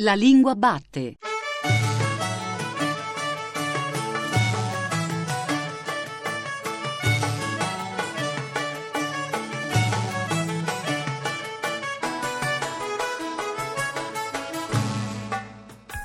La lingua batte.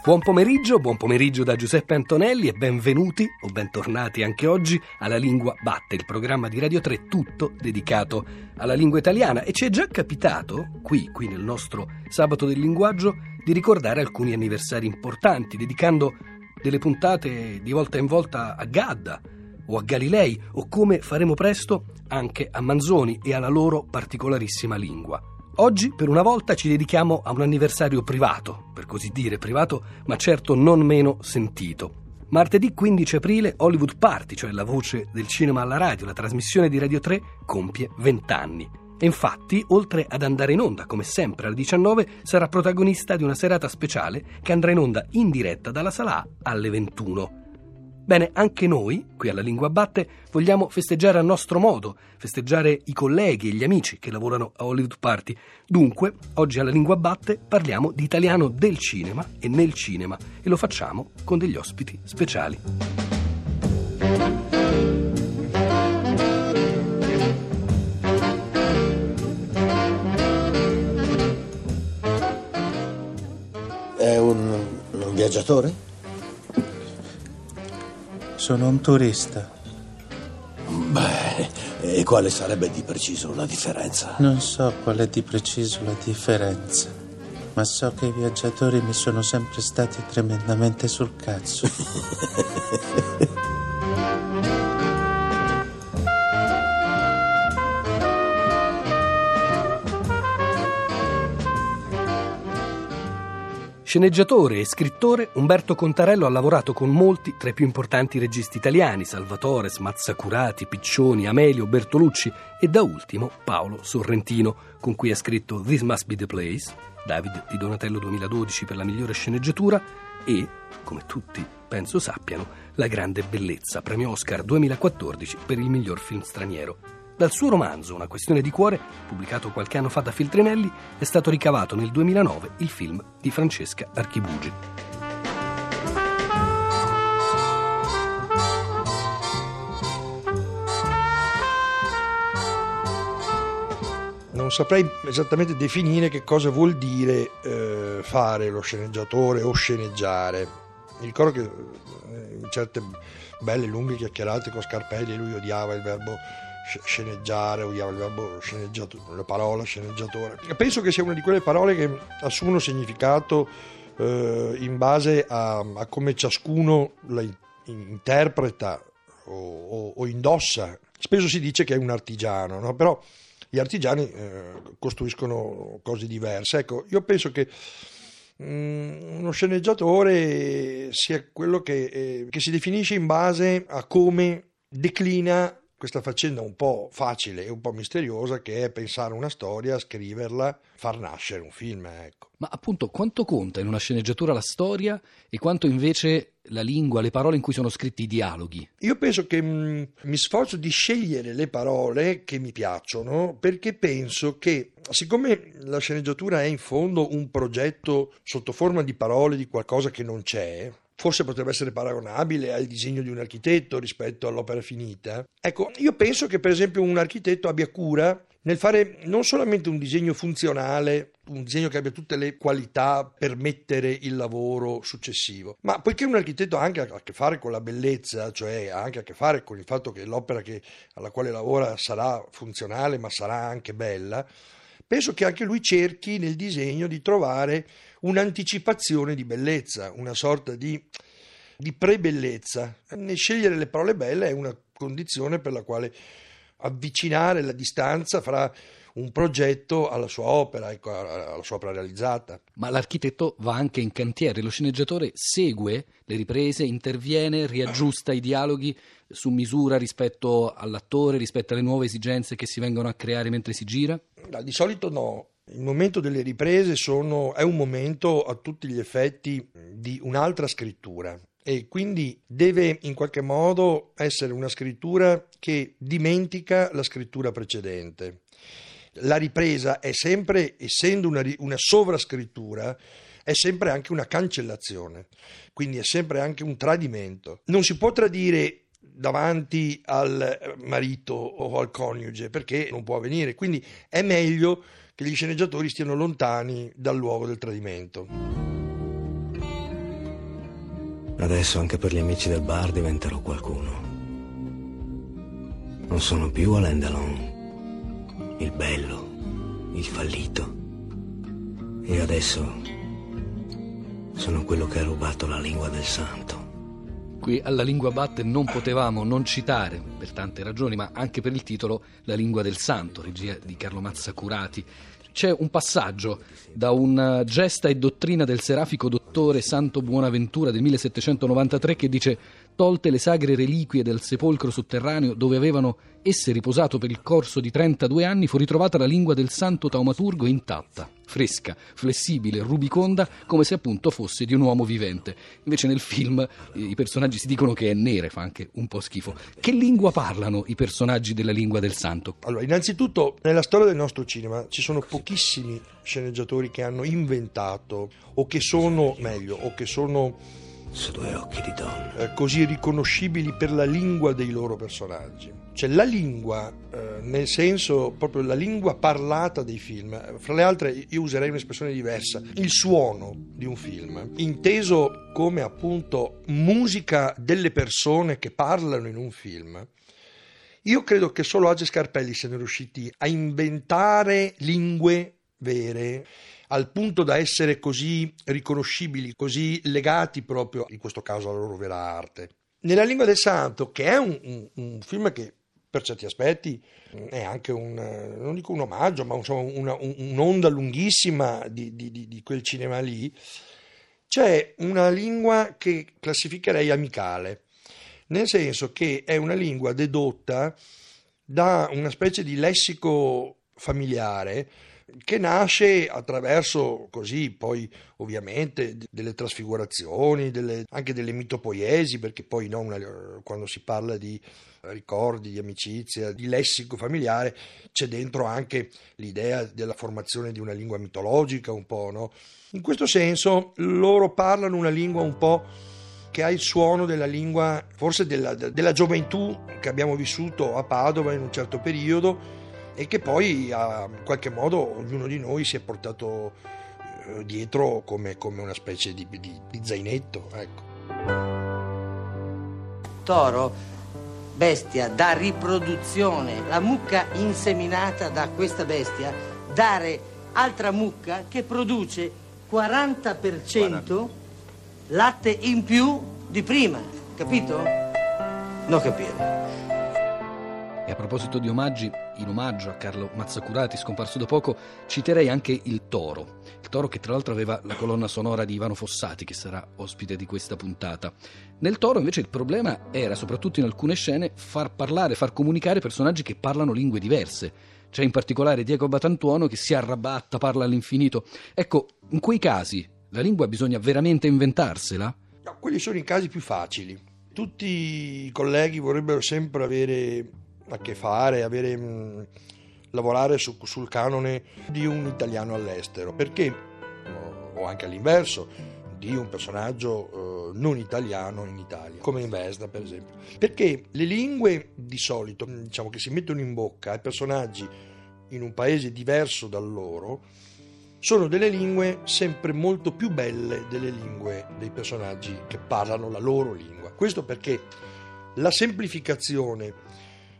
Buon pomeriggio, buon pomeriggio da Giuseppe Antonelli e benvenuti o bentornati anche oggi alla Lingua Batte, il programma di Radio 3 tutto dedicato alla lingua italiana. E ci è già capitato, qui, qui nel nostro Sabato del Linguaggio, di ricordare alcuni anniversari importanti, dedicando delle puntate di volta in volta a Gadda o a Galilei o come faremo presto anche a Manzoni e alla loro particolarissima lingua. Oggi per una volta ci dedichiamo a un anniversario privato, per così dire privato, ma certo non meno sentito. Martedì 15 aprile Hollywood Party, cioè la voce del cinema alla radio, la trasmissione di Radio 3, compie 20 anni. Infatti, oltre ad andare in onda, come sempre alle 19, sarà protagonista di una serata speciale che andrà in onda in diretta dalla sala A alle 21. Bene, anche noi, qui alla Lingua Batte, vogliamo festeggiare a nostro modo, festeggiare i colleghi e gli amici che lavorano a Hollywood Party. Dunque, oggi alla Lingua Batte parliamo di italiano del cinema e nel cinema e lo facciamo con degli ospiti speciali. Viaggiatore? Sono un turista. Beh, e quale sarebbe di preciso la differenza? Non so qual è di preciso la differenza, ma so che i viaggiatori mi sono sempre stati tremendamente sul cazzo. Sceneggiatore e scrittore, Umberto Contarello ha lavorato con molti tra i più importanti registi italiani, Salvatore, Mazzacurati, Piccioni, Amelio, Bertolucci e da ultimo Paolo Sorrentino, con cui ha scritto This Must Be the Place, David di Donatello 2012 per la migliore sceneggiatura e, come tutti penso sappiano, La grande bellezza, premio Oscar 2014 per il miglior film straniero. Dal suo romanzo Una questione di cuore, pubblicato qualche anno fa da Filtrinelli, è stato ricavato nel 2009 il film di Francesca Archibugi. Non saprei esattamente definire che cosa vuol dire eh, fare lo sceneggiatore o sceneggiare. Mi ricordo che eh, in certe belle lunghe chiacchierate con Scarpelli lui odiava il verbo sceneggiare, odiava il verbo sceneggiatore, la parola sceneggiatore. Penso che sia una di quelle parole che assumono significato eh, in base a, a, come ciascuno la interpreta o, o, o, indossa. Spesso si dice che è un artigiano, no? però gli artigiani eh, costruiscono cose diverse. Ecco, io penso che mm, uno sceneggiatore sia quello che, eh, che si definisce in base a come declina questa faccenda un po' facile e un po' misteriosa che è pensare una storia, scriverla, far nascere un film. Ecco. Ma appunto quanto conta in una sceneggiatura la storia e quanto invece la lingua, le parole in cui sono scritti i dialoghi? Io penso che mh, mm, mi sforzo di scegliere le parole che mi piacciono perché penso che siccome la sceneggiatura è in fondo un progetto sotto forma di parole di qualcosa che non c'è, forse potrebbe essere paragonabile al disegno di un architetto rispetto all'opera finita. Ecco, io penso che per esempio un architetto abbia cura nel fare non solamente un disegno funzionale, un disegno che abbia tutte le qualità per mettere il lavoro successivo, ma poiché un architetto ha anche a che fare con la bellezza, cioè ha anche a che fare con il fatto che l'opera che, alla quale lavora sarà funzionale ma sarà anche bella, penso che anche lui cerchi nel disegno di trovare un'anticipazione di bellezza, una sorta di, di pre-bellezza. Scegliere le parole belle è una condizione per la quale avvicinare la distanza fra un progetto alla sua opera, ecco, alla sua opera realizzata. Ma l'architetto va anche in cantiere, lo sceneggiatore segue le riprese, interviene, riaggiusta i dialoghi su misura rispetto all'attore, rispetto alle nuove esigenze che si vengono a creare mentre si gira? di solito no. Il momento delle riprese sono, è un momento a tutti gli effetti di un'altra scrittura e quindi deve in qualche modo essere una scrittura che dimentica la scrittura precedente. La ripresa è sempre, essendo una, una sovrascrittura, è sempre anche una cancellazione, quindi è sempre anche un tradimento. Non si può tradire davanti al marito o al coniuge perché non può avvenire, quindi è meglio che gli sceneggiatori stiano lontani dal luogo del tradimento. Adesso anche per gli amici del bar diventerò qualcuno. Non sono più Alain Delon, il bello, il fallito. E adesso sono quello che ha rubato la lingua del santo. Qui alla Lingua Batte non potevamo non citare, per tante ragioni, ma anche per il titolo, La Lingua del Santo, regia di Carlo Mazzacurati. C'è un passaggio da una gesta e dottrina del serafico dottore Santo Buonaventura del 1793 che dice tolte le sagre reliquie del sepolcro sotterraneo dove avevano esse riposato per il corso di 32 anni, fu ritrovata la lingua del santo taumaturgo intatta, fresca, flessibile, rubiconda, come se appunto fosse di un uomo vivente. Invece nel film eh, i personaggi si dicono che è nera, fa anche un po' schifo. Che lingua parlano i personaggi della lingua del santo? Allora, innanzitutto, nella storia del nostro cinema ci sono pochissimi sceneggiatori che hanno inventato o che sono, meglio, o che sono su due occhi di donna. Eh, così riconoscibili per la lingua dei loro personaggi. Cioè la lingua, eh, nel senso proprio la lingua parlata dei film, fra le altre io userei un'espressione diversa, il suono di un film, inteso come appunto musica delle persone che parlano in un film. Io credo che solo Age Scarpelli siano riusciti a inventare lingue vere al punto da essere così riconoscibili, così legati proprio, in questo caso, alla loro vera arte. Nella Lingua del Santo, che è un, un, un film che per certi aspetti è anche un, non dico un omaggio, ma insomma una, un'onda lunghissima di, di, di, quel cinema lì, c'è una lingua che classificherei amicale, nel senso che è una lingua dedotta da una specie di lessico familiare che nasce attraverso così poi ovviamente delle trasfigurazioni, delle, anche delle mitopoiesi, perché poi no, una, quando si parla di ricordi, di amicizia, di lessico familiare, c'è dentro anche l'idea della formazione di una lingua mitologica un po', no? In questo senso loro parlano una lingua un po' che ha il suono della lingua, forse della, della gioventù che abbiamo vissuto a Padova in un certo periodo, e che poi in qualche modo ognuno di noi si è portato eh, dietro come, come, una specie di, di, di zainetto. Ecco. Toro, bestia da riproduzione, la mucca inseminata da questa bestia, dare altra mucca che produce 40% latte in più di prima, capito? Non capire. A proposito di omaggi, in omaggio a Carlo Mazzacurati, scomparso da poco, citerei anche Il Toro. Il Toro che tra l'altro aveva la colonna sonora di Ivano Fossati, che sarà ospite di questa puntata. Nel Toro invece il problema era, soprattutto in alcune scene, far parlare, far comunicare personaggi che parlano lingue diverse. C'è in particolare Diego Batantuono che si arrabatta, parla all'infinito. Ecco, in quei casi la lingua bisogna veramente inventarsela? No, quelli sono i casi più facili. Tutti i colleghi vorrebbero sempre avere a che fare, avere, mh, mm, lavorare su, sul canone di un italiano all'estero, perché, o anche all'inverso, di un personaggio eh, non italiano in Italia, come in Vesda per esempio. Perché le lingue di solito, diciamo che si mettono in bocca ai personaggi in un paese diverso dal loro, sono delle lingue sempre molto più belle delle lingue dei personaggi che parlano la loro lingua. Questo perché la semplificazione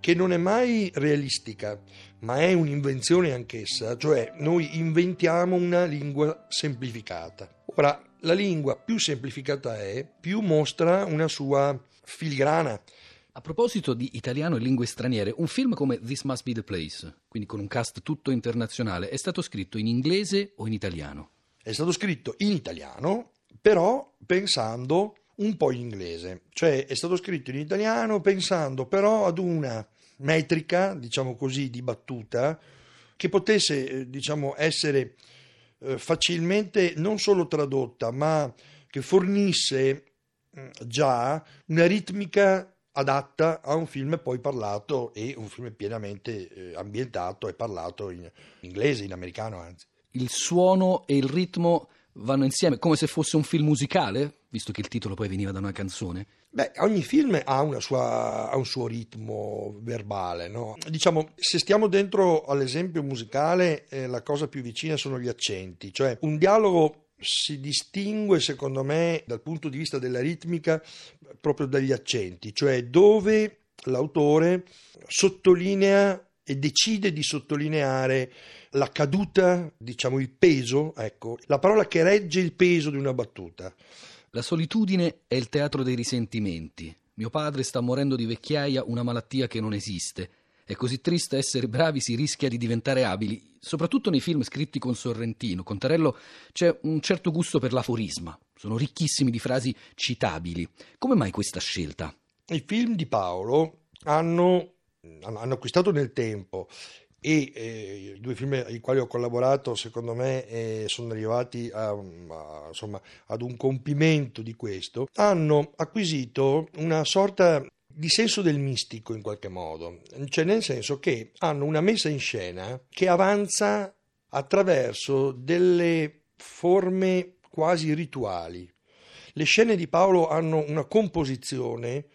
che non è mai realistica, ma è un'invenzione anch'essa, cioè noi inventiamo una lingua semplificata. Ora, la lingua più semplificata è, più mostra una sua filigrana. A proposito di italiano e lingue straniere, un film come This Must Be the Place, quindi con un cast tutto internazionale, è stato scritto in inglese o in italiano? È stato scritto in italiano, però pensando un po' in inglese, cioè è stato scritto in italiano pensando però ad una metrica, diciamo così, di battuta, che potesse, eh, diciamo, essere eh, facilmente non solo tradotta, ma che fornisse mm, già una ritmica adatta a un film poi parlato e un film pienamente eh, ambientato e parlato in inglese, in americano anzi. Il suono e il ritmo vanno insieme come se fosse un film musicale, visto che il titolo poi veniva da una canzone? Beh, ogni film ha, sua, ha un suo ritmo verbale, no? Diciamo, se stiamo dentro all'esempio musicale, eh, la cosa più vicina sono gli accenti, cioè un dialogo si distingue secondo me dal punto di vista della ritmica proprio dagli accenti, cioè dove l'autore sottolinea e decide di sottolineare la caduta, diciamo il peso, ecco, la parola che regge il peso di una battuta. La solitudine è il teatro dei risentimenti. Mio padre sta morendo di vecchiaia, una malattia che non esiste. È così triste essere bravi, si rischia di diventare abili. Soprattutto nei film scritti con Sorrentino, con Tarello c'è un certo gusto per l'aforisma. Sono ricchissimi di frasi citabili. Come mai questa scelta? I film di Paolo hanno, hanno acquistato nel tempo e eh, i due film ai quali ho collaborato secondo me eh, sono arrivati a, a, insomma, ad un compimento di questo, hanno acquisito una sorta di senso del mistico in qualche modo, cioè nel senso che hanno una messa in scena che avanza attraverso delle forme quasi rituali. Le scene di Paolo hanno una composizione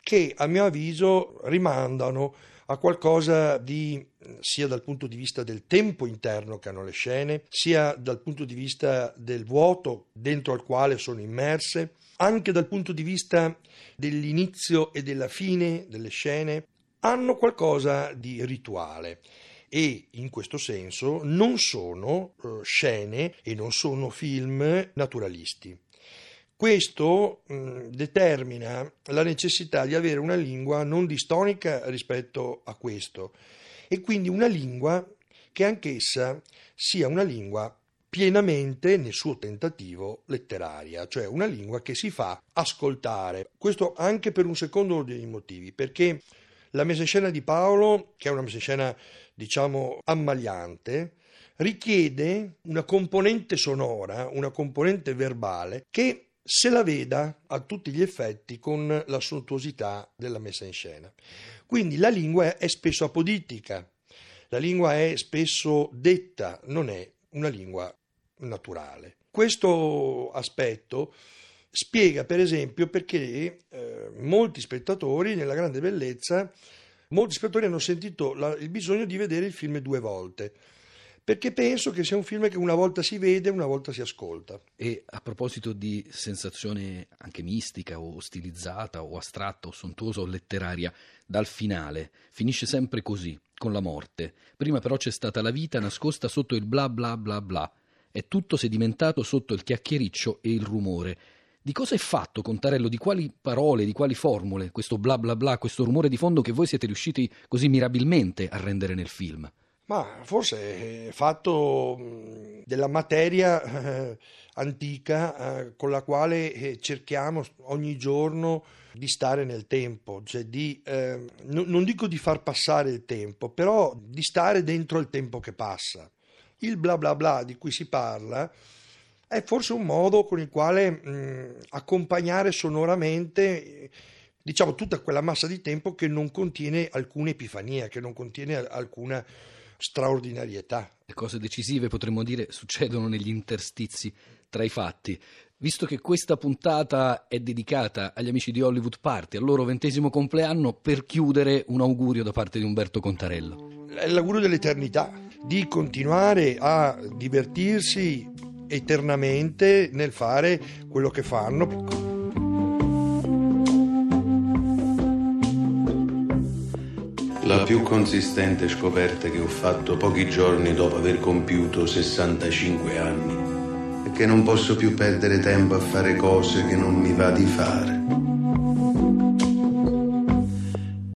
che a mio avviso rimandano a qualcosa di sia dal punto di vista del tempo interno che hanno le scene, sia dal punto di vista del vuoto dentro al quale sono immerse, anche dal punto di vista dell'inizio e della fine delle scene, hanno qualcosa di rituale e in questo senso non sono uh, scene e non sono film naturalisti. Questo mh, determina la necessità di avere una lingua non distonica rispetto a questo e quindi una lingua che anch'essa sia una lingua pienamente nel suo tentativo letteraria, cioè una lingua che si fa ascoltare. Questo anche per un secondo ordine di motivi, perché la messa in scena di Paolo, che è una messa in scena diciamo ammaliante, richiede una componente sonora, una componente verbale che se la veda a tutti gli effetti con la sontuosità della messa in scena. Quindi la lingua è spesso apoditica, la lingua è spesso detta, non è una lingua naturale. Questo aspetto spiega per esempio perché eh, molti spettatori nella grande bellezza, molti spettatori hanno sentito la, il bisogno di vedere il film due volte perché penso che sia un film che una volta si vede una volta si ascolta. E a proposito di sensazione anche mistica o stilizzata o astratta o sontuosa o letteraria, dal finale finisce sempre così, con la morte. Prima però c'è stata la vita nascosta sotto il bla bla bla bla. E tutto sedimentato sotto il chiacchiericcio e il rumore. Di cosa è fatto Contarello? Di quali parole, di quali formule questo bla bla bla, questo rumore di fondo che voi siete riusciti così mirabilmente a rendere nel film? Ma forse è fatto della materia eh, antica eh, con la quale eh, cerchiamo ogni giorno di stare nel tempo, cioè di, eh, n- non dico di far passare il tempo, però di stare dentro il tempo che passa. Il bla bla bla di cui si parla è forse un modo con il quale mh, accompagnare sonoramente diciamo tutta quella massa di tempo che non contiene alcuna epifania, che non contiene alcuna straordinarietà. Le cose decisive, potremmo dire, succedono negli interstizi tra i fatti. Visto che questa puntata è dedicata agli amici di Hollywood Party, al loro ventesimo compleanno, per chiudere un augurio da parte di Umberto Contarello. È l'augurio dell'eternità, di continuare a divertirsi eternamente nel fare quello che fanno. La più consistente scoperta che ho fatto pochi giorni dopo aver compiuto 65 anni è che non posso più perdere tempo a fare cose che non mi va di fare.